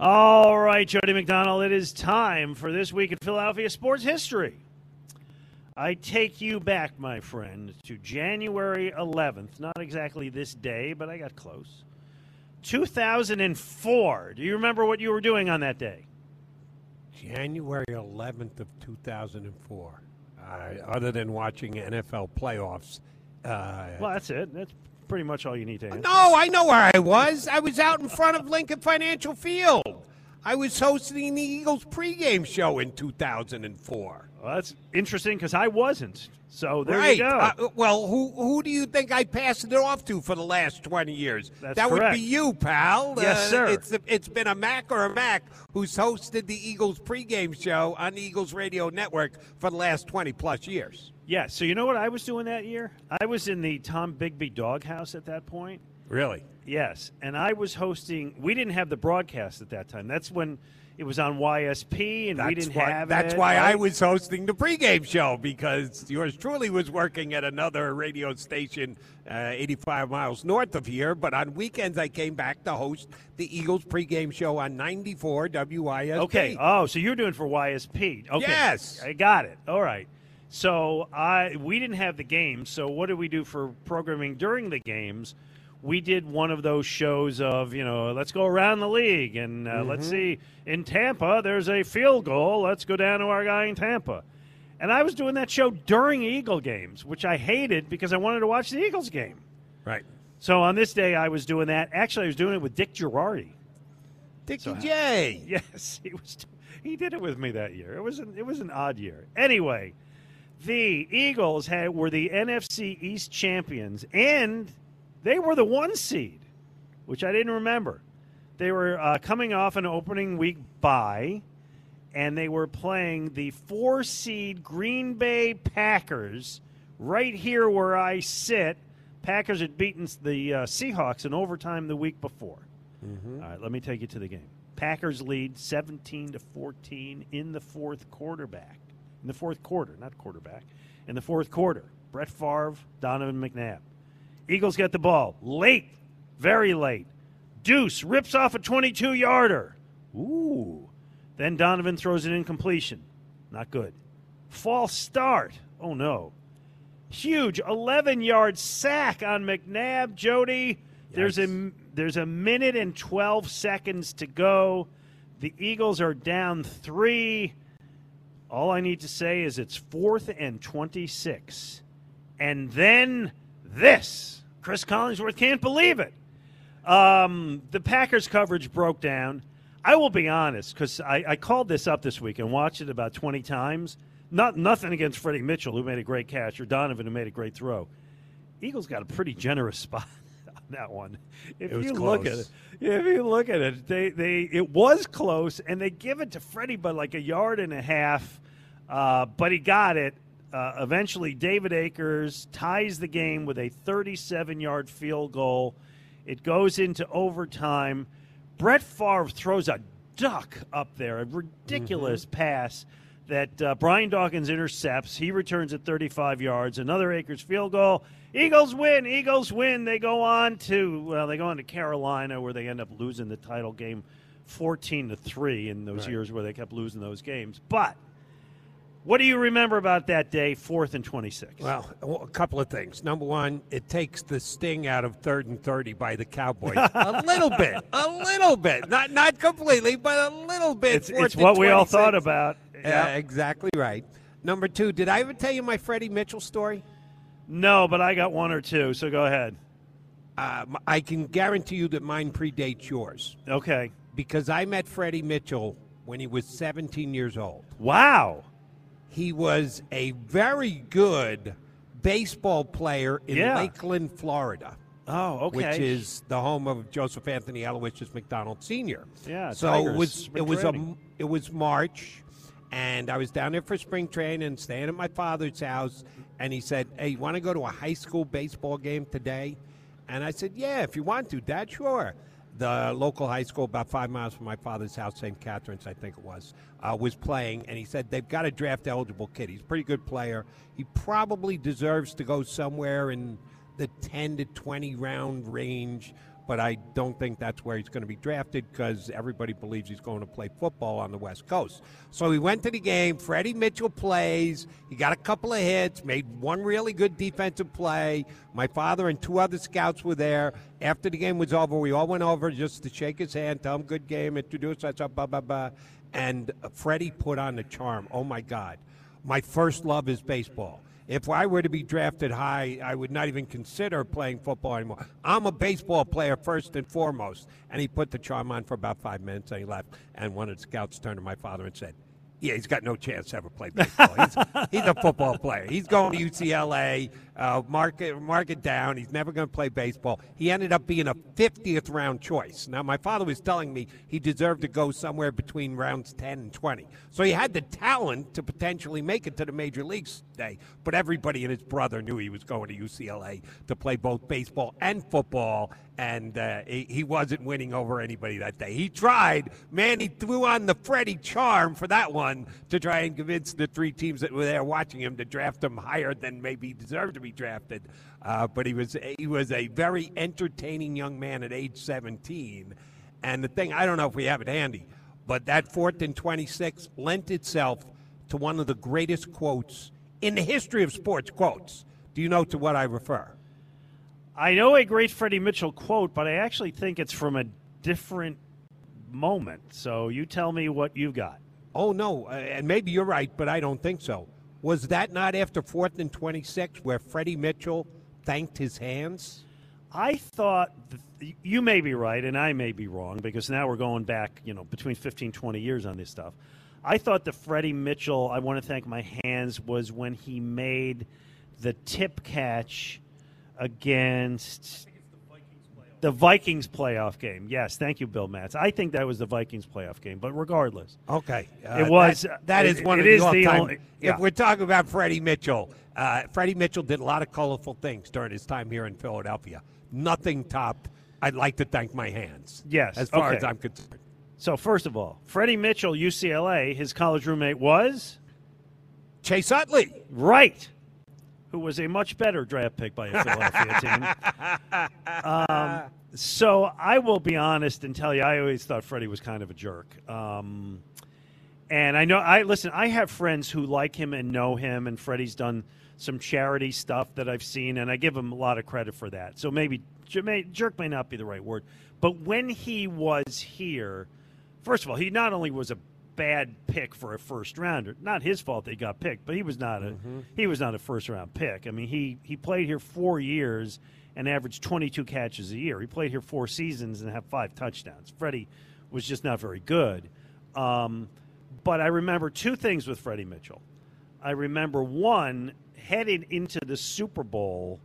All right, Jody McDonald, it is time for This Week in Philadelphia Sports History. I take you back, my friend, to January 11th. Not exactly this day, but I got close. 2004. Do you remember what you were doing on that day? January 11th of 2004. Uh, other than watching NFL playoffs. Uh, Well, that's it. That's pretty much all you need to answer. no, I know where I was. I was out in front of Lincoln Financial Field. I was hosting the Eagles pregame show in 2004. Well, that's interesting because I wasn't. So there right. you go. Uh, well, who who do you think I passed it off to for the last 20 years? That's that would be you, pal. Uh, Yes, sir. It's it's been a Mac or a Mac who's hosted the Eagles pregame show on the Eagles radio network for the last 20 plus years. Yeah, so you know what I was doing that year? I was in the Tom Bigby doghouse at that point. Really? Yes, and I was hosting. We didn't have the broadcast at that time. That's when it was on YSP, and we didn't why, have That's it, why I was hosting the pregame show because yours truly was working at another radio station uh, 85 miles north of here. But on weekends, I came back to host the Eagles pregame show on 94 WYSP. Okay. Oh, so you're doing for YSP? Okay. Yes. I got it. All right. So I we didn't have the games. So what did we do for programming during the games? We did one of those shows of you know let's go around the league and uh, let's see in Tampa there's a field goal. Let's go down to our guy in Tampa. And I was doing that show during Eagle games, which I hated because I wanted to watch the Eagles game. right. So on this day, I was doing that. Actually, I was doing it with Dick Jerardi. Dickie J. Yes, he was. He did it with me that year. It was an, it was an odd year. Anyway, the Eagles had were the NFC East champions, and they were the one seed, which I didn't remember. They were uh, coming off an opening week bye, and they were playing the four seed Green Bay Packers right here where I sit. Packers had beaten the uh, Seahawks in overtime the week before. All right, let me take you to the game. Packers lead 17 to 14 in the fourth quarterback. In the fourth quarter, not quarterback. In the fourth quarter, Brett Favre, Donovan McNabb. Eagles get the ball late, very late. Deuce rips off a 22 yarder. Ooh. Then Donovan throws an incompletion. Not good. False start. Oh no. Huge 11 yard sack on McNabb, Jody. There's a there's a minute and 12 seconds to go. The Eagles are down 3. All I need to say is it's 4th and 26. And then this. Cris Collinsworth can't believe it. Um, the Packers coverage broke down. I will be honest because I, I called this up this week and watched it about 20 times. Not nothing against Freddie Mitchell, who made a great catch, or Donovan, who made a great throw. Eagles got a pretty generous spot on that one. If you look at it, if you look at it, they, they it was close, and they give it to Freddie by like a yard and a half, uh, but he got it. Uh, eventually, David Akers ties the game with a 37-yard field goal. It goes into overtime. Brett Favre throws a duck up there, a ridiculous pass that uh, Brian Dawkins intercepts. He returns at 35 yards. Another Akers field goal. Eagles win. Eagles win. They go on to well, they go on to Carolina where they end up losing the title game 14 to 3 in those years where they kept losing those games. But What do you remember about that day, fourth and 26? Well, a couple of things. Number one, it takes the sting out of third and 30 by the Cowboys. a little bit. A little bit. Not not completely, but a little bit. it's, it's what we all thought about. Yeah, exactly right. Number two, did I ever tell you my Freddie Mitchell story? No, but I got one or two, so go ahead. Um, I can guarantee you that mine predates yours Okay. because I met Freddie Mitchell when he was 17 years old. Wow. He was a very good baseball player in Yeah. Lakeland, Florida. Oh, okay. which is the home of Joseph Anthony Aloysius McDonald Sr. Yeah, so Tigers, it was spring it was a it was March, and I was down there for spring training, and staying at my father's house, and he said, "Hey, you want to go to a high school baseball game today?" And I said, "Yeah, if you want to, Dad, sure." The local high school, about five miles from my father's house, St. Catherine's, I think it was, uh, was playing, and he said they've got a draft eligible kid. He's a pretty good player. He probably deserves to go somewhere in the 10 to 20 round range, but I don't think that's where he's going to be drafted because everybody believes he's going to play football on the West Coast. So he went to the game. Freddie Mitchell plays. He got a couple of hits, made one really good defensive play. My father and two other scouts were there. After the game was over, we all went over just to shake his hand, tell him good game, introduce us, blah, blah, blah. And Freddie put on the charm. Oh, my God. My first love is baseball. If I were to be drafted high, I would not even consider playing football anymore. I'm a baseball player first and foremost. And he put the charm on for about five minutes and he left. And one of the scouts turned to my father and said, yeah, he's got no chance to ever play baseball. He's, he's a football player. He's going to UCLA. Uh, mark, it, mark it down. He's never going to play baseball. He ended up being a 50th round choice. Now, my father was telling me he deserved to go somewhere between rounds 10 and 20. So he had the talent to potentially make it to the major leagues day. But everybody and his brother knew he was going to UCLA to play both baseball and football. And uh, he, he wasn't winning over anybody that day. He tried. Man, he threw on the Freddie charm for that one to try and convince the three teams that were there watching him to draft him higher than maybe he deserved to be drafted. Uh, but he was he was a very entertaining young man at age 17. And the thing, I don't know if we have it handy, but that fourth and 26 lent itself to one of the greatest quotes in the history of sports quotes. Do you know to what I refer? I know a great Freddie Mitchell quote, but I actually think it's from a different moment. So you tell me what you've got. Oh, no, uh, and maybe you're right, but I don't think so. Was that not after fourth and 26 where Freddie Mitchell thanked his hands? I thought th- you may be right and I may be wrong because now we're going back, you know, between 15 20 years on this stuff. I thought the Freddie Mitchell I want to thank my hands was when he made the tip catch against the Vikings playoff game. Yes, thank you Bill Matz. I think that was the Vikings playoff game, but regardless. Okay, It was- That, that is it- one it of is the all-time. only- yeah. If we're talking about Freddie Mitchell, uh, Freddie Mitchell did a lot of colorful things during his time here in Philadelphia. Nothing topped. I'd like to thank my hands. Yes, as far okay. as I'm concerned. So first of all, Freddie Mitchell, UCLA, his college roommate was Chase Utley. Right. Who was a much better draft pick by a Philadelphia team. Um, so I will be honest and tell you, I always thought Freddie was kind of a jerk. Um, and I know, I listen, I have friends who like him and know him, and Freddie's done some charity stuff that I've seen, and I give him a lot of credit for that. So maybe jerk may not be the right word. But when he was here, first of all, he not only was a bad pick for a first rounder. Not his fault they got picked, but he was not a he was not a first round pick. I mean, he he played here four years and averaged 22 catches a year. He played here four seasons and had five touchdowns. Freddie was just not very good. Um, but I remember two things with Freddie Mitchell. I remember one headed into the Super Bowl,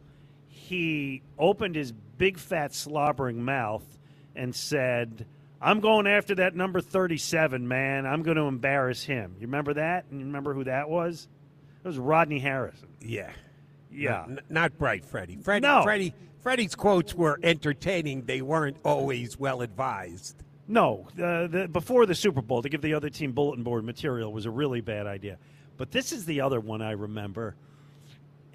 he opened his big fat slobbering mouth and said, I'm going after that number 37, man. I'm going to embarrass him. You remember that? And you remember who that was? It was Rodney Harrison. Yeah. Yeah. N- not bright, Freddie. Freddie, No. Freddie. Freddie's quotes were entertaining. They weren't always well advised. No, the, the, before the Super Bowl, to give the other team bulletin board material was a really bad idea. But this is the other one I remember.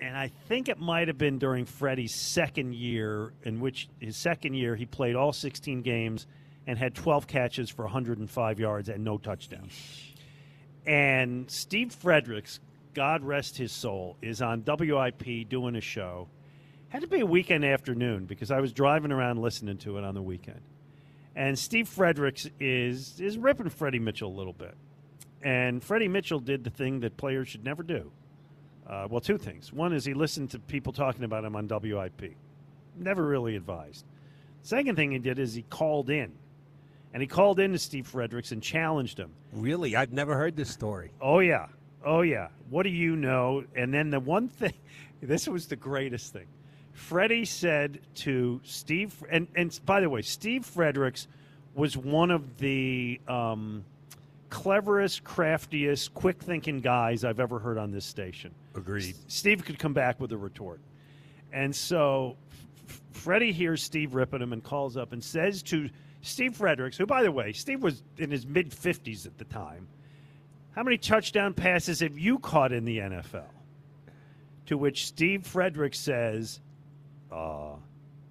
And I think it might have been during Freddie's second year, in which his second year he played all 16 games and had 12 catches for 105 yards and no touchdowns. And Steve Fredericks, God rest his soul, is on WIP doing a show. Had to be a weekend afternoon because I was driving around listening to it on the weekend. And Steve Fredericks is is ripping Freddie Mitchell a little bit. And Freddie Mitchell did the thing that players should never do. Uh, well, two things. One is he listened to people talking about him on WIP. Never really advised. Second thing he did is he called in. And he called in to Steve Fredericks and challenged him. Really? I've never heard this story. Oh, yeah. Oh, yeah. What do you know? And then the one thing, this was the greatest thing. Freddie said to Steve, and, and by the way, Steve Fredericks was one of the um, cleverest, craftiest, quick thinking guys I've ever heard on this station. Agreed. S- Steve could come back with a retort. And so F- Freddie hears Steve ripping him and calls up and says to Steve Fredericks, who, by the way, Steve was in his mid 50s at the time, how many touchdown passes have you caught in the NFL? To which Steve Fredericks says, uh,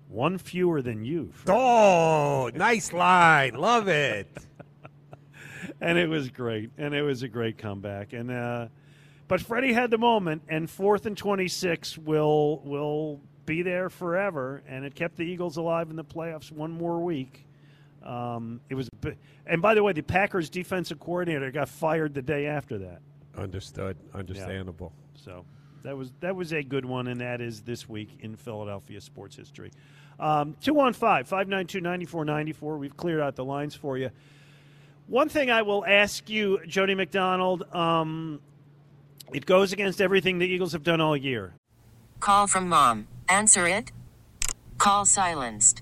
one fewer than you. Fred." Oh, nice line. Love it. and it was great, and it was a great comeback. And uh, but Freddie had the moment, and fourth and twenty six will will be there forever, and it kept the Eagles alive in the playoffs one more week. Um, it was, and by the way, the Packers defensive coordinator got fired the day after that. Understood. Understandable. So that was that was a good one, and that is this week in Philadelphia sports history. Um, 215 592 9494. We've cleared out the lines for you. One thing I will ask you, Jody McDonald, um, it goes against everything the Eagles have done all year. Call from mom. Answer it. Call silenced.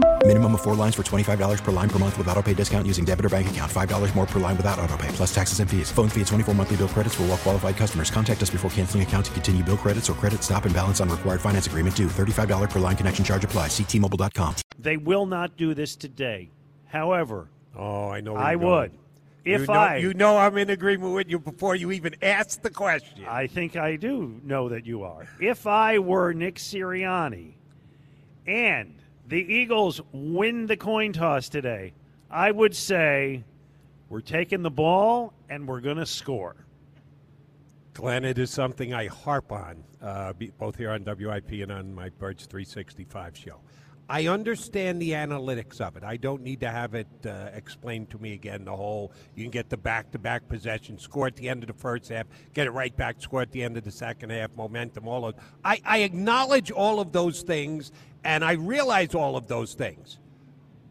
Minimum of four lines for $25 per line per month with auto pay discount using debit or bank account. $5 more per line without auto pay, plus taxes and fees. Phone fee at 24 monthly bill credits for all well qualified customers. Contact us before canceling account to continue bill credits or credit stop and balance on required finance agreement due. $35 per line connection charge apply. Ctmobile.com. They will not do this today. However, Oh, I know. I would. going. If you know, I, you know, I'm in agreement with you before you even ask the question. I think I do know that you are. If I were Nick Sirianni and the Eagles win the coin toss today, I would say we're taking the ball and we're going to score. Glenn, it is something I harp on, uh, both here on WIP and on my Birds 365 show. I understand the analytics of it. I don't need to have it uh, explained to me again. The whole you can get the back-to-back possession, score at the end of the first half, get it right back, score at the end of the second half, momentum. All of I, I acknowledge all of those things, and I realize all of those things.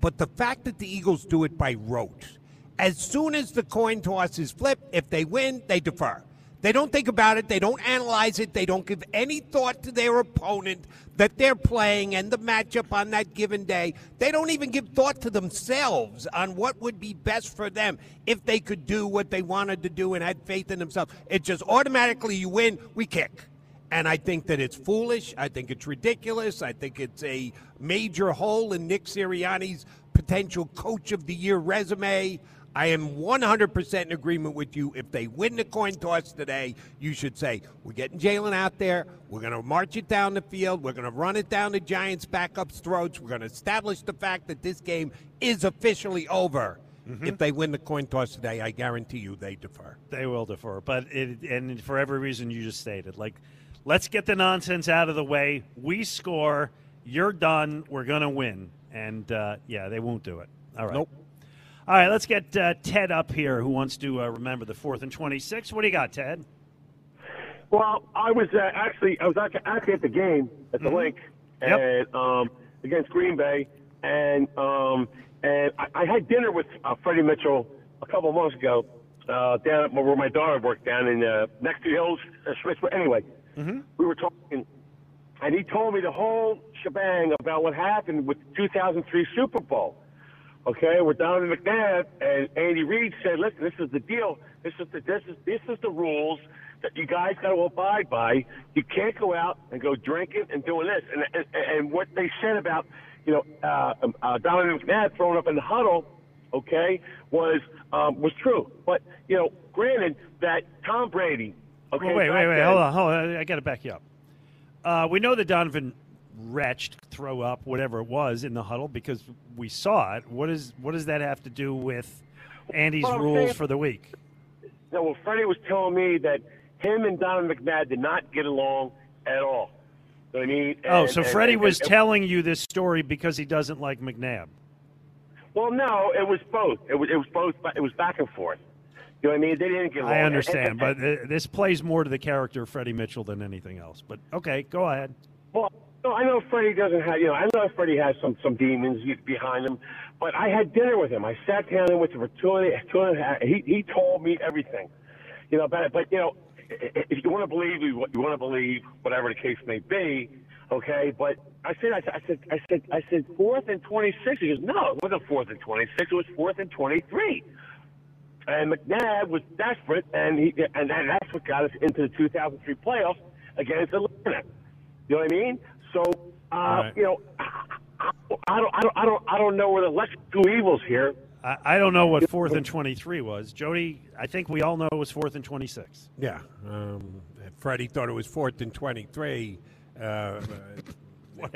But the fact that the Eagles do it by rote, as soon as the coin toss is flipped, if they win, they defer. They don't think about it. They don't analyze it. They don't give any thought to their opponent that they're playing and the matchup on that given day. They don't even give thought to themselves on what would be best for them if they could do what they wanted to do and had faith in themselves. It just automatically you win, we kick. And I think that it's foolish. I think it's ridiculous. I think it's a major hole in Nick Sirianni's potential coach of the year resume. I am 100% in agreement with you. If they win the coin toss today, you should say, We're getting Jalen out there. We're going to march it down the field. We're going to run it down the Giants' backup's throats. We're going to establish the fact that this game is officially over. Mm-hmm. If they win the coin toss today, I guarantee you they defer. They will defer. But it, and for every reason you just stated, like, let's get the nonsense out of the way. We score. You're done. We're going to win. And uh, yeah, they won't do it. All right. Nope. All right, let's get uh, Ted up here who wants to uh, remember the 4th and 26. What do you got, Ted? Well, I was uh, actually I was actually at the game at the mm-hmm. Linc yep. and um, against Green Bay, and um, and I, I had dinner with uh, Freddie Mitchell a couple of months ago uh, down at where my daughter worked down in uh, next to the hills, uh. Anyway, mm-hmm. we were talking, and he told me the whole shebang about what happened with the 2003 Super Bowl. Okay, we're down in McNabb, and Andy Reid said, "Listen, this is the deal. This is the this is this is the rules that you guys got to abide by. You can't go out and go drinking and doing this." And and, and what they said about you know uh, um, uh, Donovan McNabb throwing up in the huddle, okay, was um, was true. But you know, granted that Tom Brady. Okay, wait, wait, wait, then, hold on, hold on. I got to back you up. Uh, we know that Donovan retched, throw up, whatever it was in the huddle because we saw it. What is what does that have to do with Andy's well, rules for the week? No, well, Freddie was telling me that him and Donovan McNabb did not get along at all. I mean, oh, so and, Freddie and, was and, telling you this story because he doesn't like McNabb. Well, no, it was both. It was it was both. It was back and forth. You know what I mean? They didn't get along. I understand, but this plays more to the character of Freddie Mitchell than anything else. But okay, go ahead. Well, no, I know Freddie doesn't have, you know, I know Freddie has some some demons behind him, but I had dinner with him. I sat down and with him for two and, two and a half. He he told me everything, you know. But but you know, if you want to believe you, want to believe whatever the case may be, okay. But I said I, said I said I said fourth and twenty six. He goes, no, it wasn't fourth and twenty six. It was fourth and twenty three. And McNabb was desperate, and he and that's what got us into the 2003 playoffs against Atlanta. You know what I mean? So, uh, right. you know, I don't, I don't, I don't, I don't know where the less two evils here. I, I don't know what fourth and twenty-three was, Jody. I think we all know it was fourth and twenty-six. Yeah, um, Freddie thought it was fourth and twenty-three. Uh,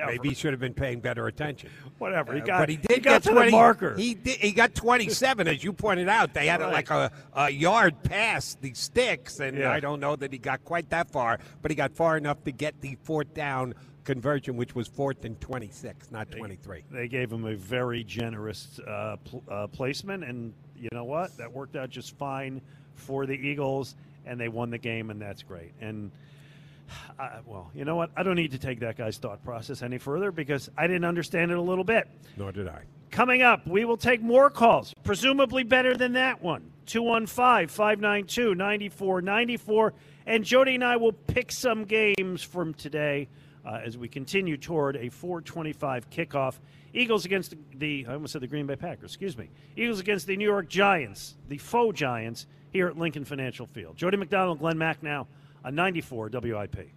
Maybe he should have been paying better attention. Whatever. He uh, got, but he did he got get 20, marker. He did, he got 27, as you pointed out. They had right. like a, a, yard past the sticks, and yeah. I don't know that he got quite that far, but he got far enough to get the fourth down conversion, which was fourth and 26, not 23. They, they gave him a very generous uh, pl- uh, placement, and you know what? That worked out just fine for the Eagles, and they won the game, and that's great. And uh, well, you know what? I don't need to take that guy's thought process any further because I didn't understand it a little bit. Nor did I. Coming up, we will take more calls, presumably better than that one. 215 592 9494. And Jody and I will pick some games from today uh, as we continue toward a 425 kickoff. Eagles against the, I almost said the Green Bay Packers, excuse me. Eagles against the New York Giants, the faux Giants, here at Lincoln Financial Field. Jody McDonald, Glenn Macnow on 94 WIP.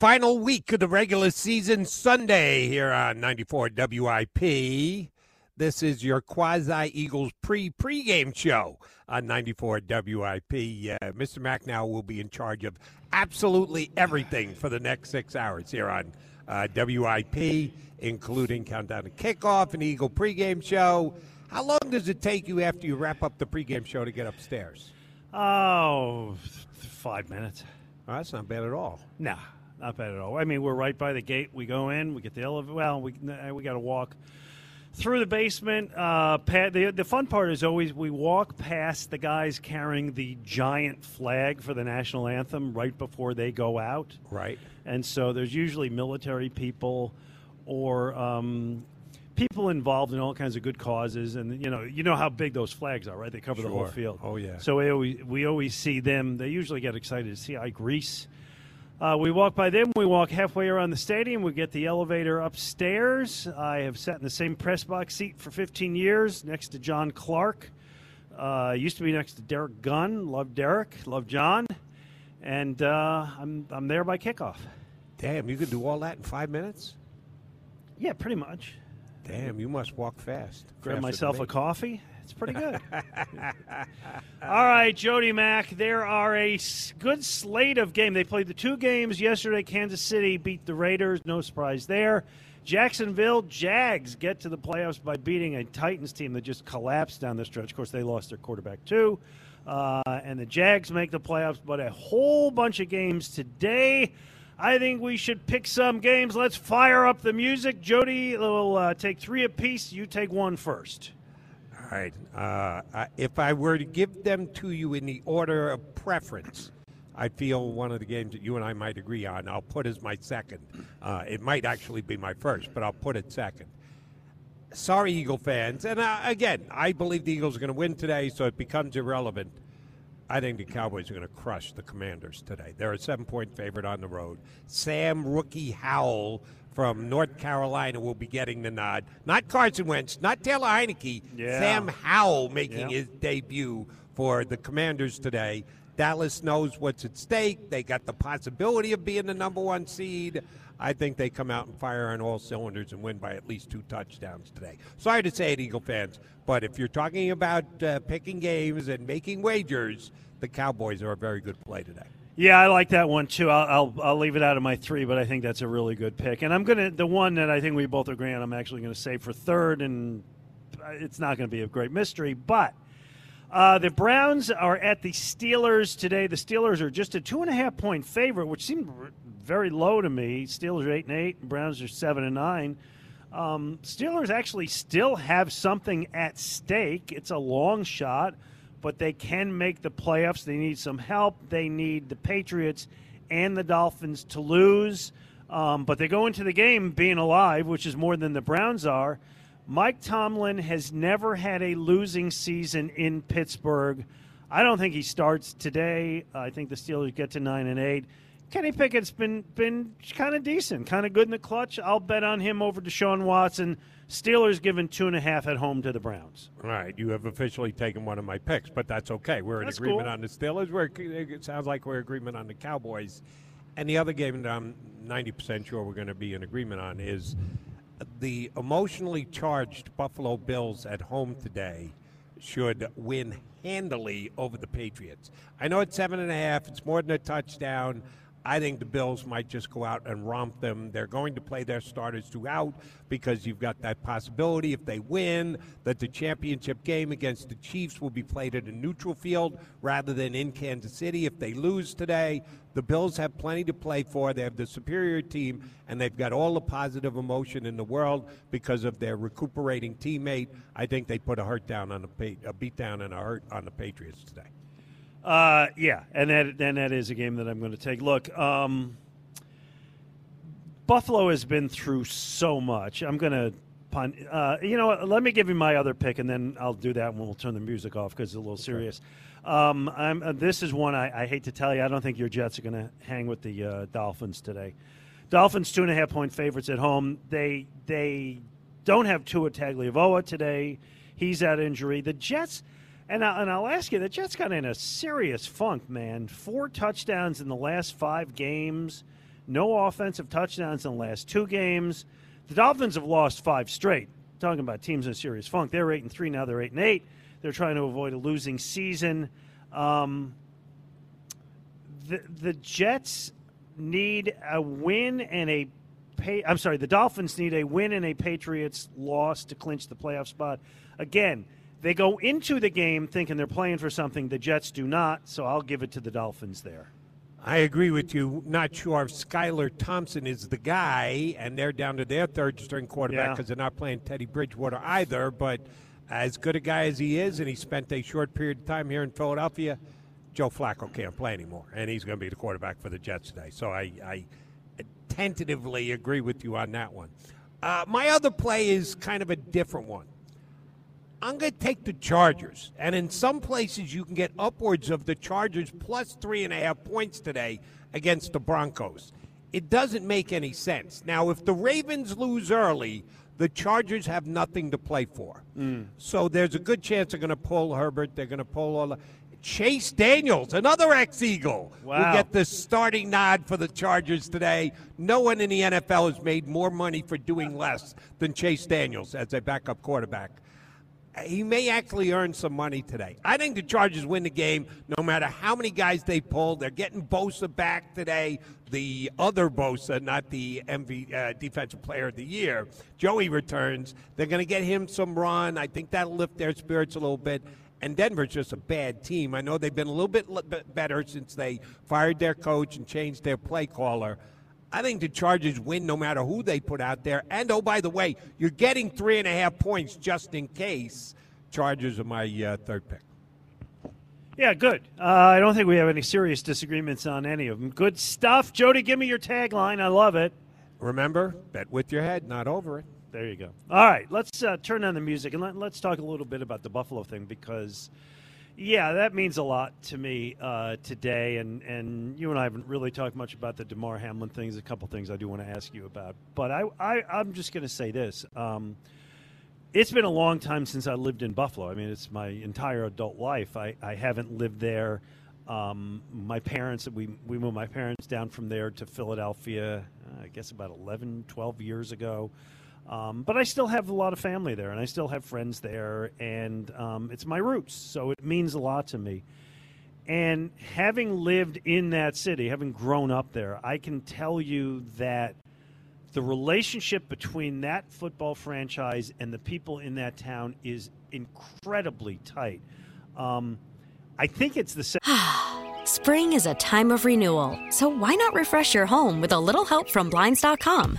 Final week of the regular season Sunday here on 94 WIP. This is your quasi Eagles pre pregame show on 94 WIP. Uh, Mr. Macnow will be in charge of absolutely everything for the next six hours here on uh, WIP, including countdown to kickoff, and Eagle pregame show, How long does it take you after you wrap up the pregame show to get upstairs? Oh, five minutes. Oh, that's not bad at all. Nah, not bad at all. I mean, we're right by the gate. We go in, we get the elevator. Well, we we got to walk through the basement. Uh, pa- the the fun part is always we walk past the guys carrying the giant flag for the national anthem right before they go out. Right. And so there's usually military people or um, people involved in all kinds of good causes, and you know you know how big those flags are, right? They cover the whole field. Oh, yeah. So we always we always see them. They usually get excited to see Ike Reese. Uh, we walk by them. We walk halfway around the stadium. We get the elevator upstairs. I have sat in the same press box seat for 15 years, next to John Clark. Uh, used to be next to Derek Gunn. Love Derek. Love John. And uh, I'm I'm there by kickoff. Damn, you could do all that in five minutes? Yeah, pretty much. Damn, you must walk fast. Grab myself a coffee. It's pretty good. All right, Jody Mack. There are a good slate of games. They played the two games yesterday. Kansas City beat the Raiders. No surprise there. Jacksonville Jags get to the playoffs by beating a Titans team that just collapsed down the stretch. Of course, they lost their quarterback too. Uh, and the Jags make the playoffs, but a whole bunch of games today. I think we should pick some games. Let's fire up the music. Jody will uh, take three apiece. You take one first. Right. Uh, if I were to give them to you in the order of preference, I feel one of the games that you and I might agree on, I'll put as my second. Uh, it might actually be my first, but I'll put it second. Sorry, Eagle fans. And uh, again, I believe the Eagles are going to win today, so it becomes irrelevant. I think the Cowboys are going to crush the Commanders today. They're a seven point favorite on the road. Sam Rookie Howell from North Carolina will be getting the nod. Not Carson Wentz, not Taylor Heinicke. Yeah. Sam Howell making Yeah. his debut for the Commanders today. Dallas knows what's at stake. They got the possibility of being the number one seed. I think they come out and fire on all cylinders and win by at least two touchdowns today. Sorry to say it, Eagle fans, but if you're talking about uh, picking games and making wagers, the Cowboys are a very good play today. Yeah, I like that one too. I'll, I'll I'll leave it out of my three, but I think that's a really good pick. And I'm gonna the one that I think we both agree on. I'm actually to say for third, and it's not to be a great mystery, but. Uh, the Browns are at the Steelers today. The Steelers are just a two and a half point favorite, which seemed very low to me. Steelers are eight and eight, Browns are seven and nine. Um, Steelers actually still have something at stake. It's a long shot, but they can make the playoffs. They need some help. They need the Patriots and the Dolphins to lose. Um, but they go into the game being alive, which is more than the Browns are. Mike Tomlin has never had a losing season in Pittsburgh. I don't think he starts today. I think the Steelers get to nine and eight. Kenny Pickett's been been kind of decent, kind of good in the clutch. I'll bet on him over Deshaun Watson. Steelers given two and a half at home to the Browns. All right, you have officially taken one of my picks, but that's okay. We're in That's agreement cool. on the Steelers. We're, it sounds like we're in agreement on the Cowboys. And the other game that I'm 90% sure we're going to be in agreement on is the emotionally charged Buffalo Bills at home today should win handily over the Patriots. I know it's seven and a half, it's more than a touchdown. I think the Bills might just go out and romp them. They're going to play their starters throughout because you've got that possibility if they win that the championship game against the Chiefs will be played at a neutral field rather than in Kansas City. If they lose today, the Bills have plenty to play for. They have the superior team and they've got all the positive emotion in the world because of their recuperating teammate. I think they put a hurt down on the a beat down and a hurt on the Patriots today. Uh, yeah, and that and that is a game that I'm going to take. Look, um, Buffalo has been through so much. I'm going to punt. Uh, you know what? Let me give you my other pick, and then I'll do that when we'll turn the music off because it's a little serious. Um, I'm, uh, this is one I, I hate to tell you. I don't think your Jets are going to hang with the uh, Dolphins today. Dolphins two and a half point favorites at home. They they don't have Tua Tagovailoa today. He's out injury. The Jets. And, I, and I'll ask you, the Jets got in a serious funk, man. Four touchdowns in the last five games, no offensive touchdowns in the last two games. The Dolphins have lost five straight. Talking about teams in a serious funk. They're eight and three now. They're eight and eight. They're trying to avoid a losing season. Um, the the Jets need a win and a pa- I'm sorry, the Dolphins need a win and a Patriots loss to clinch the playoff spot. Again, they go into the game thinking they're playing for something. The Jets do not, so I'll give it to the Dolphins there. I agree with you. Not sure if Skylar Thompson is the guy, and they're down to their third string quarterback Yeah. because they're not playing Teddy Bridgewater either. But as good a guy as he is, and he spent a short period of time here in Philadelphia, Joe Flacco can't play anymore, and he's going to be the quarterback for the Jets today. So I, I tentatively agree with you on that one. Uh, my other play is kind of a different one. I'm going to take the Chargers. And in some places, you can get upwards of the Chargers plus three and a half points today against the Broncos. It doesn't make any sense. Now, if the Ravens lose early, the Chargers have nothing to play for. Mm. So there's a good chance they're going to pull Herbert. They're going to pull all the. Chase Daniels, another ex Eagle, Wow. will get the starting nod for the Chargers today. No one in the NFL has made more money for doing less than Chase Daniels as a backup quarterback he may actually earn some money today. I think the Chargers win the game no matter how many guys they pull. They're getting Bosa back today, the other Bosa, not the MV, uh, Defensive Player of the Year. Joey returns. They're going to get him some run. I think that'll lift their spirits a little bit. And Denver's just a bad team. I know they've been a little bit bit better since they fired their coach and changed their play caller. I think the Chargers win no matter who they put out there. And oh, by the way, you're getting three and a half points just in case. Chargers are my uh, third pick. Yeah, good. Uh, I don't think we have any serious disagreements on any of them. Good stuff. Jody, give me your tagline. I love it. Remember, bet with your head, not over it. There you go. All right, let's uh, turn on the music and let, let's talk a little bit about the Buffalo thing because, yeah, that means a lot to me uh, today. And, and you and I haven't really talked much about the Damar Hamlin things. A couple things I do want to ask you about. But I, I, I'm just going to say this. Um, it's been a long time since I lived in Buffalo. I mean, it's my entire adult life. I, I haven't lived there. Um, my parents, we, we moved my parents down from there to Philadelphia, uh, I guess about 11, 12 years ago. Um, but I still have a lot of family there, and I still have friends there, and um, it's my roots, so it means a lot to me. And having lived in that city, having grown up there, I can tell you that the relationship between that football franchise and the people in that town is incredibly tight. Um, I think it's the same. Spring is a time of renewal, so why not refresh your home with a little help from Blinds.com?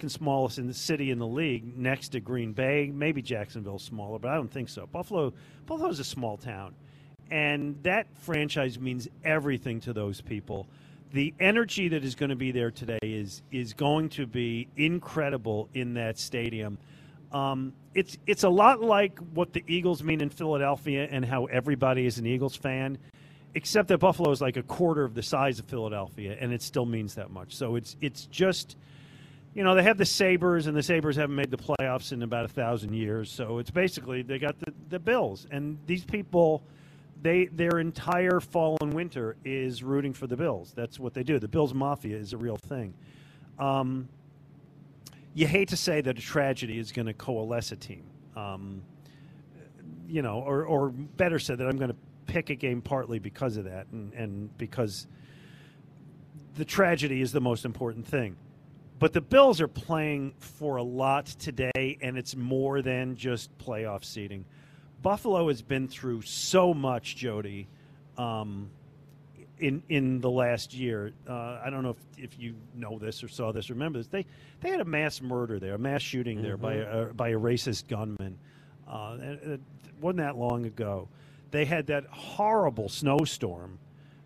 Second smallest in the city in the league, next to Green Bay. Maybe Jacksonville's smaller, but I don't think so. Buffalo, Buffalo's a small town, and that franchise means everything to those people. The energy that is going to be there today is is going to be incredible in that stadium. Um, it's it's a lot like what the Eagles mean in Philadelphia and how everybody is an Eagles fan, except that Buffalo is like a quarter of the size of Philadelphia, and it still means that much. So it's it's just, you know, they have the Sabres, and the Sabres haven't made the playoffs in about a thousand years. So it's basically they got the, the Bills, and these people, they their entire fall and winter is rooting for the Bills. That's what they do. The Bills Mafia is a real thing. Um, you hate to say that a tragedy is going to coalesce a team. Um, you know, or, or better said, that I'm going to pick a game partly because of that and, and because the tragedy is the most important thing. But the Bills are playing for a lot today, and it's more than just playoff seeding. Buffalo has been through so much, Jody. Um, in in the last year. Uh, I don't know if, if you know this or saw this. Remember this? They they had a mass murder there, a mass shooting mm-hmm. there by a, by a racist gunman. Uh, it wasn't that long ago. They had that horrible snowstorm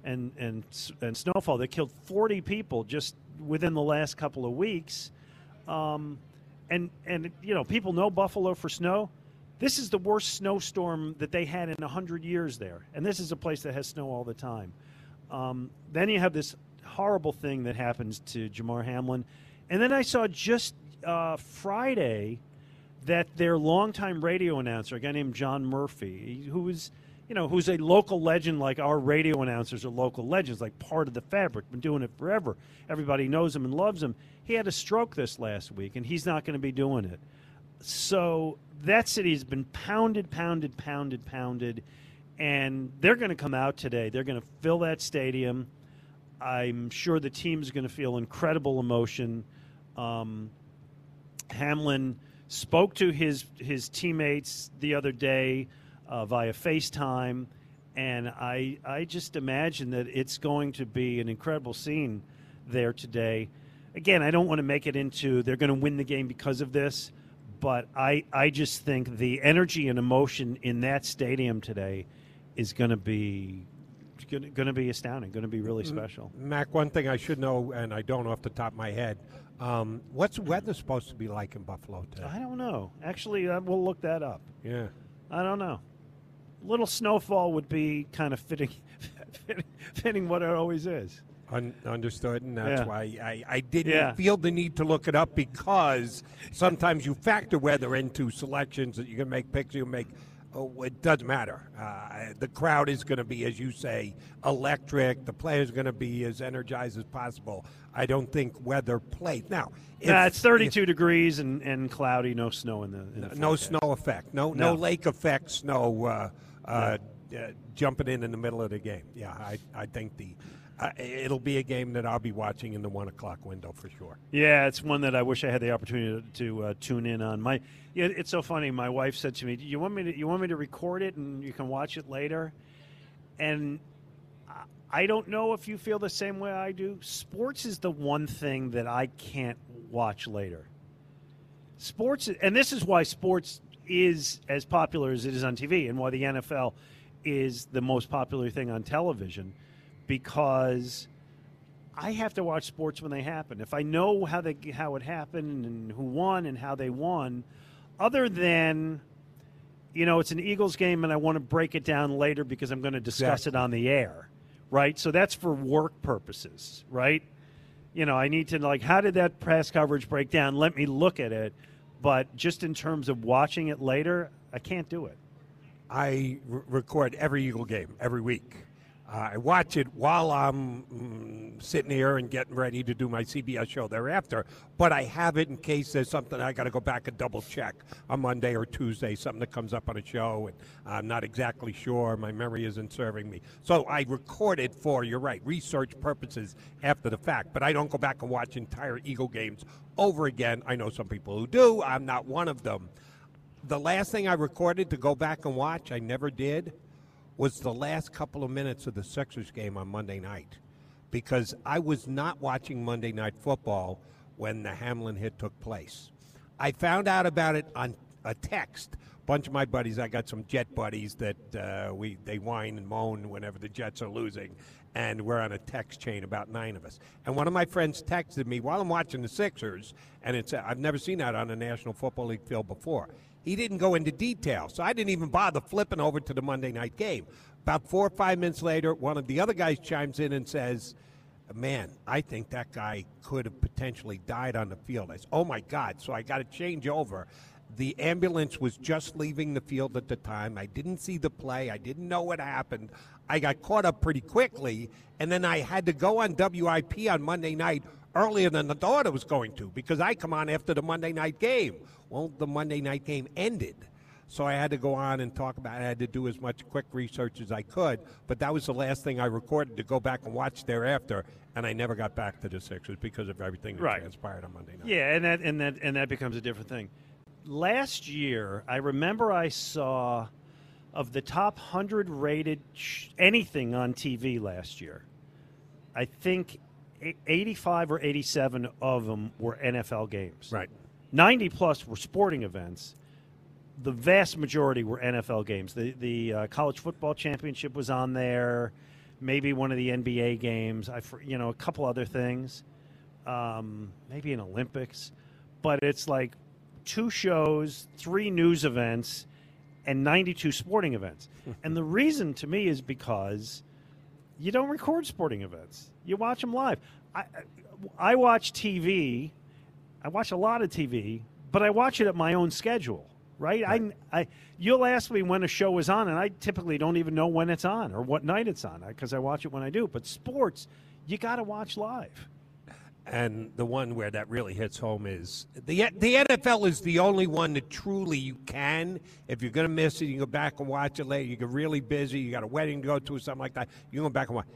and and and snowfall that killed 40 people just within the last couple of weeks. Um, and and you know people know Buffalo for snow. This is the worst snowstorm that they had in 100 years there. And this is a place that has snow all the time. Um, then you have this horrible thing that happens to Damar Hamlin. And then I saw just uh, Friday that their longtime radio announcer, a guy named John Murphy, who is, you know, who's a local legend like our radio announcers are local legends, like part of the fabric, been doing it forever. Everybody knows him and loves him. He had a stroke this last week, and he's not going to be doing it. So that city's been pounded, pounded, pounded, pounded and they're going to come out today. They're going to fill that stadium. I'm sure the team's going to feel incredible emotion. Um, Hamlin spoke to his his teammates the other day uh, via FaceTime, and I I just imagine that it's going to be an incredible scene there today. Again, I don't want to make it into they're going to win the game because of this, but I I just think the energy and emotion in that stadium today is going to be going to be astounding. Going to be really special. Mac, one thing I should know, and I don't off the top of my head, um, what's weather supposed to be like in Buffalo today? I don't know. Actually, uh, we'll look that up. Yeah, I don't know. Little snowfall would be kind of fitting, fitting, fitting what it always is. Un- understood, and that's Yeah. why I, I didn't Yeah. feel the need to look it up because sometimes you factor weather into selections that you can make picks, you make. Oh, it doesn't matter. Uh, the crowd is going to be, as you say, electric. The players are going to be as energized as possible. I don't think weather plays now. if- Nah, it's 32 degrees and, and cloudy, no snow in the. In the no forecast. snow effect, no no, No. lake effects, no uh, uh, uh, jumping in in the middle of the game. Yeah, I I think the uh, it'll be a game that I'll be watching in the one o'clock window for sure. Yeah, it's one that I wish I had the opportunity to, to uh, tune in on. My, yeah, it's so funny. My wife said to me, "You want me to? You want me to record it and you can watch it later?" And I- I don't know if you feel the same way I do. Sports is the one thing that I can't watch later. Sports, and this is why sports is as popular as it is on TV, and why the NFL is the most popular thing on television, because I have to watch sports when they happen. If I know how they how it happened and who won and how they won, other than you know, it's an Eagles game and I want to break it down later because I'm going to discuss it on the air, right? So that's for work purposes, right? You know, I need to like how did that press coverage break down? Let me look at it, but just in terms of watching it later, I can't do it. I record every Eagle game every week. I watch it while I'm mm, sitting here and getting ready to do my CBS show thereafter. But I have it in case there's something I got to go back and double check on Monday or Tuesday, something that comes up on a show, and I'm not exactly sure. My memory isn't serving me. So I record it for, you're right, research purposes after the fact. But I don't go back and watch entire Eagle games over again. I know some people who do. I'm not one of them. The last thing I recorded to go back and watch, I never did, was the last couple of minutes of the Sixers game on Monday night because I was not watching Monday Night Football when the Hamlin hit took place. I found out about it on a text. A Bunch of my buddies, I got some Jet buddies that uh, we they whine and moan whenever the Jets are losing, and we're on a text chain about nine of us. And one of my friends texted me while I'm watching the Sixers, and it's I've never seen that on a National Football League field before. He didn't go into detail, so I didn't even bother flipping over to the Monday night game. About four or five minutes later, one of the other guys chimes in and says, Man, I think that guy could have potentially died on the field. I said, Oh my God. So I got to change over. The ambulance was just leaving the field at the time. I didn't see the play. I didn't know what happened. I got caught up pretty quickly, and then I had to go on WIP on Monday night earlier than the daughter was going to because I come on after the Monday night game. Well, the Monday night game ended. So I had to go on and talk about it. I had to do as much quick research as I could, but that was the last thing I recorded to go back and watch thereafter, and I never got back to the Sixers because of everything that Right. transpired on Monday night. Yeah, and that and that and that becomes a different thing. Last year, I remember I saw of the top hundred rated sh- anything on TV last year. I think e- eighty-five or eighty-seven of them were NFL games. Right. Ninety plus were sporting events. The vast majority were NFL games. The the uh, college football championship was on there. Maybe one of the NBA games. I you know a couple other things um, maybe an Olympics, but it's like two shows, three news events, and 92 sporting events. and the reason to me is because you don't record sporting events, you watch them live. I, I watch TV, I watch a lot of TV, but I watch it at my own schedule. Right? I, I, you'll ask me when a show is on, and I typically don't even know when it's on or what night it's on because I watch it when I do. But sports, you got to watch live. And the one where that really hits home is the the NFL is the only one that truly you can. If you're going to miss it, you can go back and watch it later. You get really busy. You got a wedding to go to or something like that. You can go back and watch.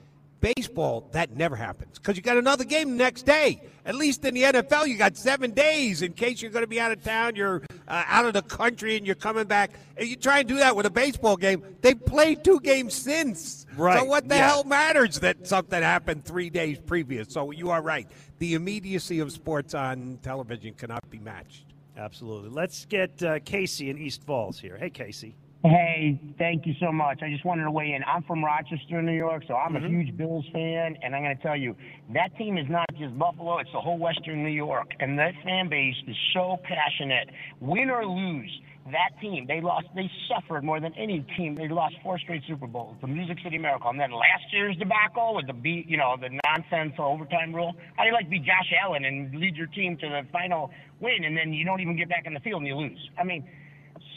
Baseball, that never happens because you got another game the next day. At least in the NFL, you got seven days in case you're going to be out of town, you're uh, out of the country, and you're coming back. And you try and do that with a baseball game. They've played two games since. Right, So what the yeah. hell matters that something happened three days previous? So you are right. The immediacy of sports on television cannot be matched. Absolutely. Let's get uh, Casey in East Falls here. Hey, Casey. Hey, thank you so much. I just wanted to weigh in. I'm from Rochester, New York, so I'm Mhm. a huge Bills fan, and I'm going to tell you that team is not just Buffalo; it's the whole Western New York, and that fan base is so passionate. Win or lose, that team they lost. They suffered more than any team. They lost four straight Super Bowls, the Music City Miracle, and then last year's debacle with the beat, you know, the nonsense overtime rule. How do you like be Josh Allen and lead your team to the final win, and then you don't even get back in the field and you lose? I mean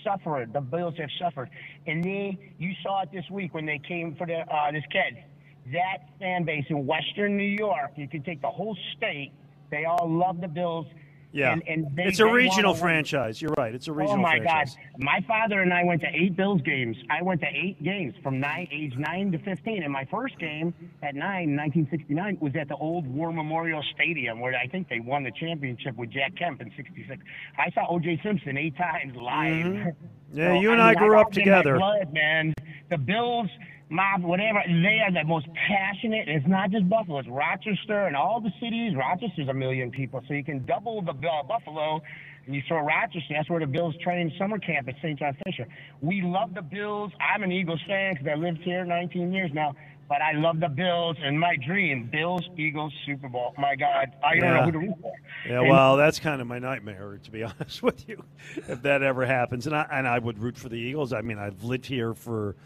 suffered. The Bills have suffered, and they you saw it this week when they came for the uh, this kid. That fan base in Western New York, you could take the whole state. They all love the Bills. Yeah. and, and they, it's a regional franchise. You're right. It's a regional franchise. Oh my franchise. God! My father and I went to eight Bills games. I went to eight games from nine, age nine to fifteen. And my first game at nine, 1969, was at the old War Memorial Stadium, where I think they won the championship with Jack Kemp in '66. I saw O.J. Simpson eight times live. Mhm. Yeah, So, you and I I grew got up together. blood, man. The Bills, mob, whatever, they are the most passionate. It's not just Buffalo; it's Rochester and all the cities. Rochester's a million people, so you can double the uh, Buffalo. And you throw Rochester, that's where the Bills train summer camp at St. John Fisher. We love the Bills. I'm an Eagles fan because I lived here 19 years now. But I love the Bills, and my dream, Bills, Eagles, Super Bowl. My God, I don't know Yeah. who to root for. Yeah, And- well, that's kind of my nightmare, to be honest with you, if that ever happens. And I and I would root for the Eagles. I mean, I've lived here for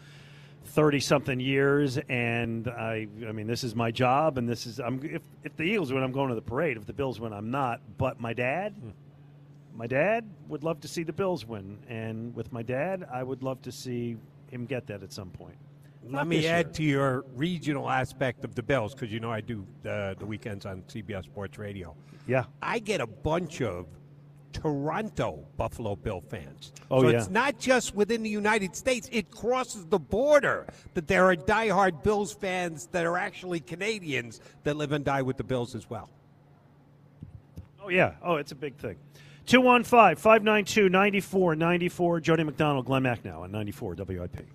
thirty something years, and I, I mean, this is my job, and this is I'm if if the Eagles win, I'm going to the parade. If the Bills win, I'm not. But my dad, my dad would love to see the Bills win, and with my dad, I would love to see him get that at some point. Let Not me add year. to your regional aspect of the Bills because you know I do uh, the weekends on CBS Sports Radio. Yeah. I get a bunch of Toronto Buffalo Bill fans. Oh, so yeah. it's not just within the United States, it crosses the border that there are diehard Bills fans that are actually Canadians that live and die with the Bills as well. Oh, yeah. Oh, it's a big thing. 215 592 9494. Jody McDonald, Glenn Macnow on 94 WIP.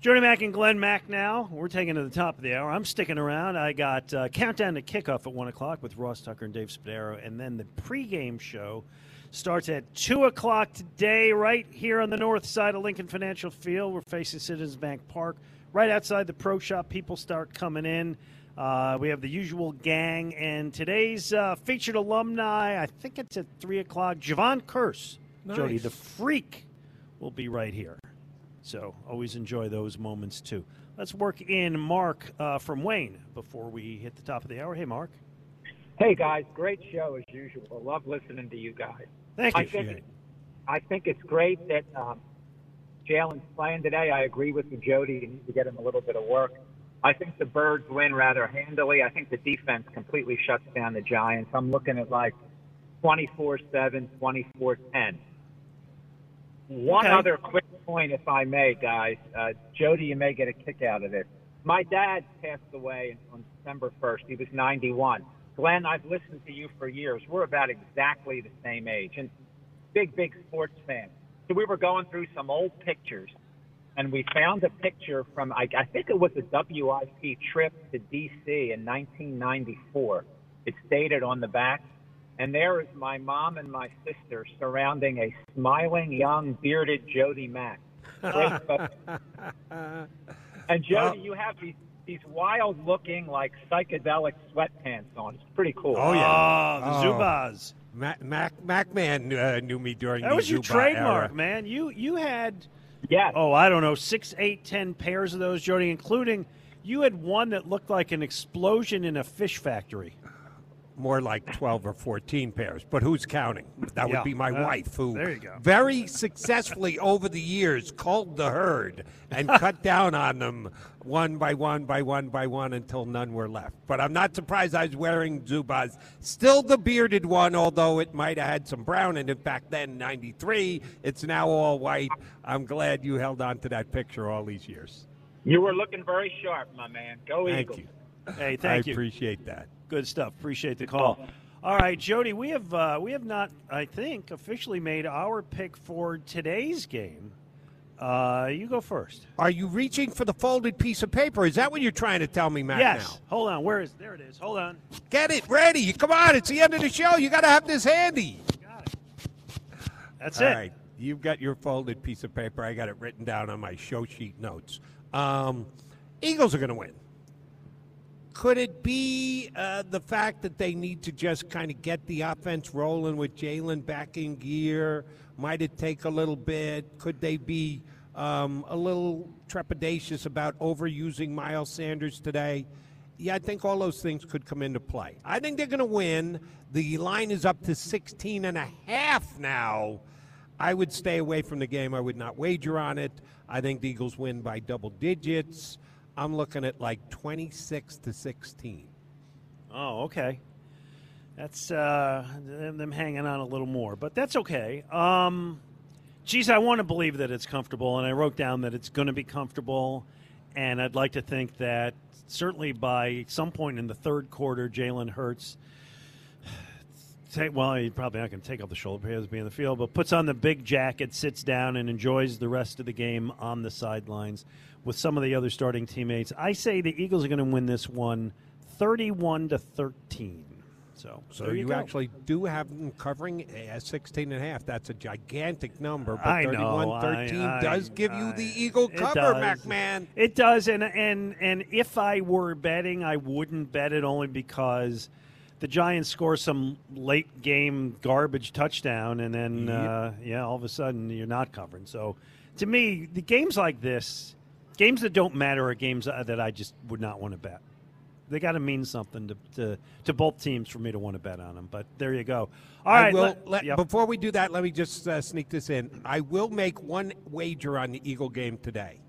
Jody Mack and Glenn Macnow. We're taking to the top of the hour. I'm sticking around. I got uh, countdown to kickoff at 1 o'clock with Ross Tucker and Dave Spadaro, and then the pregame show starts at 2 o'clock today, right here on the north side of Lincoln Financial Field. We're facing Citizens Bank Park. Right outside the pro shop, people start coming in. Uh, we have the usual gang, and today's uh, featured alumni, I think it's at 3 o'clock. Jevon Kearse, Jody, the freak, will be right here. So always enjoy those moments, too. Let's work in Mark uh, from Wayne before we hit the top of the hour. Hey, Mark. Hey guys, great show as usual. Love listening to you guys. Thank I you. think I think it's great that um, Jalen's playing today. I agree with you, Jody. You need to get him a little bit of work. I think the Birds win rather handily. I think the defense completely shuts down the Giants. I'm looking at like 24-7, 24-10. One Okay. other quick point, if I may, guys. Uh, Jody, you may get a kick out of this. My dad passed away on December 1st. He was 91. Glenn, I've listened to you for years. We're about exactly the same age and big, big sports fan. So we were going through some old pictures and we found a picture from, I, I think it was a WIP trip to D.C. in 1994. It's dated on the back. And there is my mom and my sister surrounding a smiling, young, bearded Jody Mack. And Jody, you have these these wild looking like psychedelic sweatpants on. It's pretty cool. Oh, yeah. Ah, the Oh. Zubaz. Mac, Mac, Macman uh, knew me during That the was your Zubaz trademark, era. man. You you had yeah. Oh, I don't know, six, eight, ten pairs of those, Jody, including you had one that looked like an explosion in a fish factory. More like 12 or 14 pairs, but who's counting? That would Yeah. be my Uh, wife, who there you go. very successfully over the years culled the herd and cut down on them one by one by one by one until none were left. But I'm not surprised I was wearing Zubaz. Still the bearded one, although it might have had some brown in it back then, 93. It's now all white. I'm glad you held on to that picture all these years. You were looking very sharp, my man. Go Thank Eagles. you. Hey, thank I you. appreciate that. Good stuff. Appreciate the call. All right, Jody, we have uh, we have not, I think, officially made our pick for today's game. Uh, you go first. Are you reaching for the folded piece of paper? Is that what you're trying to tell me, Matt? yes. Now? Hold on. Where is? There it is. Hold on. Get it ready. Come on, it's the end of the show. You got to have this handy. That's All it. All right. You've got your folded piece of paper. I got it written down on my show sheet notes. Um, Eagles are going to win. Could it be uh, the fact that they need to just kind of get the offense rolling with Jalen back in gear? Might it take a little bit? Could they be um, a little trepidatious about overusing Miles Sanders today? Yeah, I think all those things could come into play. I think they're going to win. The line is up to 16 and a half now. I would stay away from the game. I would not wager on it. I think the Eagles win by double digits. I'm looking at like 26 to 16. Oh, okay. That's uh, them, hanging on a little more, but that's okay. Um, geez, I want to believe that it's comfortable, and I wrote down that it's going to be comfortable, and I'd like to think that certainly by some point in the third quarter, Jalen Hurts. Take, well, he's probably not going to take off the shoulder pads, be in the field, but puts on the big jacket, sits down, and enjoys the rest of the game on the sidelines with some of the other starting teammates. I say the Eagles are going to win this one 31 to 13. So, So you, you, actually do have them covering at 16 and a half. That's a gigantic number, but I 31 know, 13 I- does I- give you the Eagle cover. McMahon. It does, and and and if I were betting, I wouldn't bet it only because the Giants score some late game garbage touchdown, and then uh, yeah, all of a sudden you're not covering. So, to me, the games like this, games that don't matter, are games that I just would not want to bet. They got to mean something to, to to both teams for me to want to bet on them. But there you go. All right, will let- let- yep. Before we do that, let me just uh, sneak this in. I will make one wager on the Eagle game today.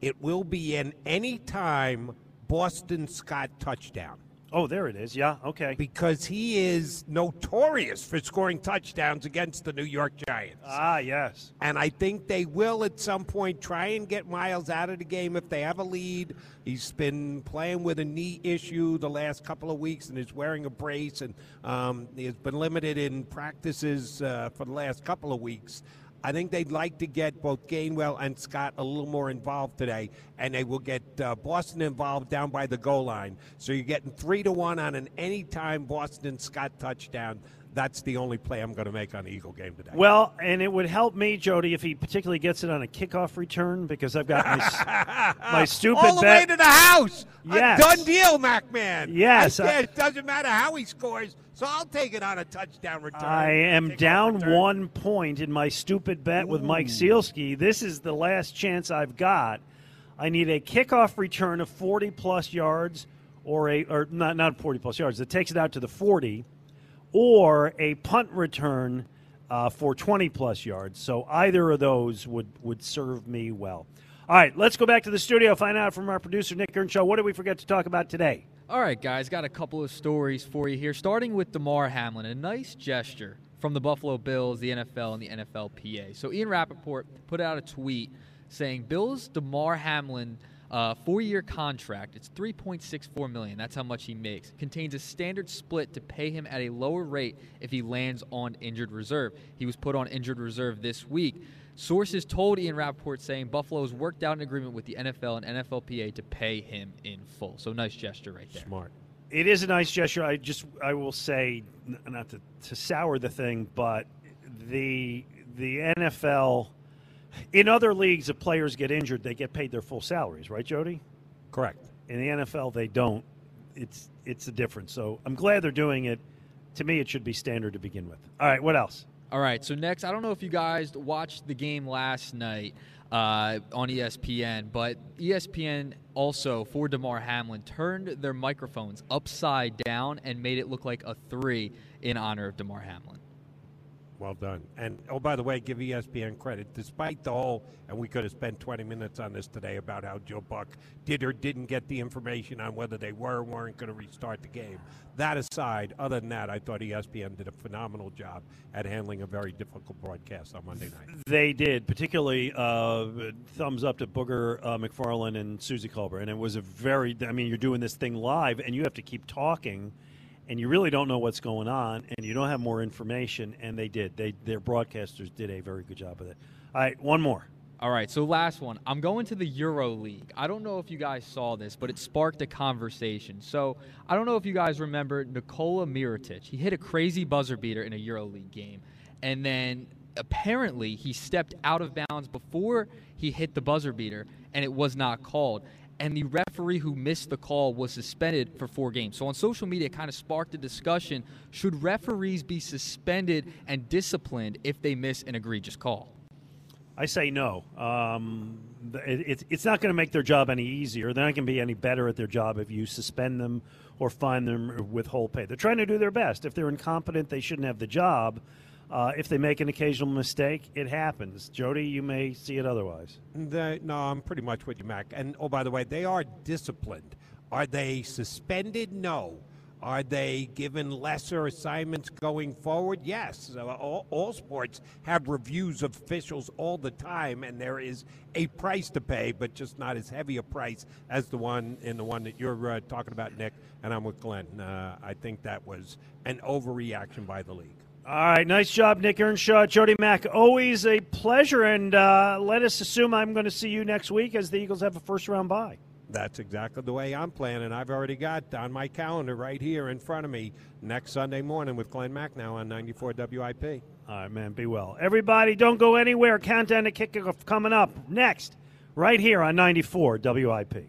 It will be an anytime Boston Scott touchdown. Oh, there it is. Yeah, okay. Because he is notorious for scoring touchdowns against the New York Giants. Ah, yes. And I think they will at some point try and get Miles out of the game if they have a lead. He's been playing with a knee issue the last couple of weeks and is wearing a brace, and um, he has been limited in practices uh, for the last couple of weeks. I think they'd like to get both Gainwell and Scott a little more involved today, and they will get uh, Boston involved down by the goal line. So you're getting three to one on an anytime Boston Scott touchdown. That's the only play I'm going to make on the Eagle game today. Well, and it would help me, Jody, if he particularly gets it on a kickoff return because I've got my, my stupid All the bet. way to the house. Yes. A done deal, MacMan. Yes, I, uh, yeah, it doesn't matter how he scores, so I'll take it on a touchdown return. I am down return. one point in my stupid bet with Mike Sielski. This is the last chance I've got. I need a kickoff return of 40 plus yards, or a or not not 40 plus yards. That takes it out to the 40, or a punt return uh, for 20 plus yards. So either of those would would serve me well. All right, let's go back to the studio. Find out from our producer Nick Earnshaw. What did we forget to talk about today? All right, guys, got a couple of stories for you here. Starting with Damar Hamlin, a nice gesture from the Buffalo Bills, the NFL, and the NFLPA. So Ian Rapoport put out a tweet saying Bills Damar Hamlin uh, four-year contract. It's 3.64 million. That's how much he makes. Contains a standard split to pay him at a lower rate if he lands on injured reserve. He was put on injured reserve this week. Sources told Ian Rapoport saying Buffalo has worked out an agreement with the NFL and NFLPA to pay him in full. So nice gesture right there. Smart. It is a nice gesture. I just I will say not to, to sour the thing, but the the NFL in other leagues, if players get injured, they get paid their full salaries, right, Jody? Correct. In the NFL, they don't. It's it's a difference. So I'm glad they're doing it. To me, it should be standard to begin with. All right, what else? All right, so next, I don't know if you guys watched the game last night uh, on ESPN, but ESPN also, for Damar Hamlin, turned their microphones upside down and made it look like a three in honor of Damar Hamlin. Well done. And oh, by the way, give ESPN credit. Despite the whole, and we could have spent 20 minutes on this today about how Joe Buck did or didn't get the information on whether they were or weren't going to restart the game. That aside, other than that, I thought ESPN did a phenomenal job at handling a very difficult broadcast on Monday night. They did, particularly uh, thumbs up to Booger uh, McFarland and Suzy Kolber. And it was a very, I mean, you're doing this thing live and you have to keep talking and you really don't know what's going on and you don't have more information. And they did. They Their broadcasters did a very good job of it. All right, one more. All right, so last one. I'm going to the Euro League. I don't know if you guys saw this, but it sparked a conversation. So I don't know if you guys remember Nikola Mirotic. He hit a crazy buzzer beater in a Euro League game, and then apparently he stepped out of bounds before he hit the buzzer beater, and it was not called. And the referee who missed the call was suspended for four games. So on social media, it kind of sparked a discussion: should referees be suspended and disciplined if they miss an egregious call? I say no. Um, it, it's not going to make their job any easier. They're not going to be any better at their job if you suspend them or fine them or withhold pay. They're trying to do their best. If they're incompetent, they shouldn't have the job. Uh, if they make an occasional mistake, it happens. Jody, you may see it otherwise. They, no, I'm pretty much with you, Mac. And oh, by the way, they are disciplined. Are they suspended? No. Are they given lesser assignments going forward? Yes. Uh, all, all sports have reviews of officials all the time, and there is a price to pay, but just not as heavy a price as the one in the one that you're uh, talking about, Nick. And I'm with Glenn. Uh, I think that was an overreaction by the league. All right, nice job, Nick Earnshaw, Jody Mack. Always a pleasure, and uh, let us assume I'm going to see you next week as the Eagles have a first round bye. That's exactly the way I'm planning. I've already got on my calendar right here in front of me next Sunday morning with Glenn Macnow on 94 WIP. All right, man, be well. Everybody, don't go anywhere. Countdown to kickoff coming up next, right here on 94 WIP.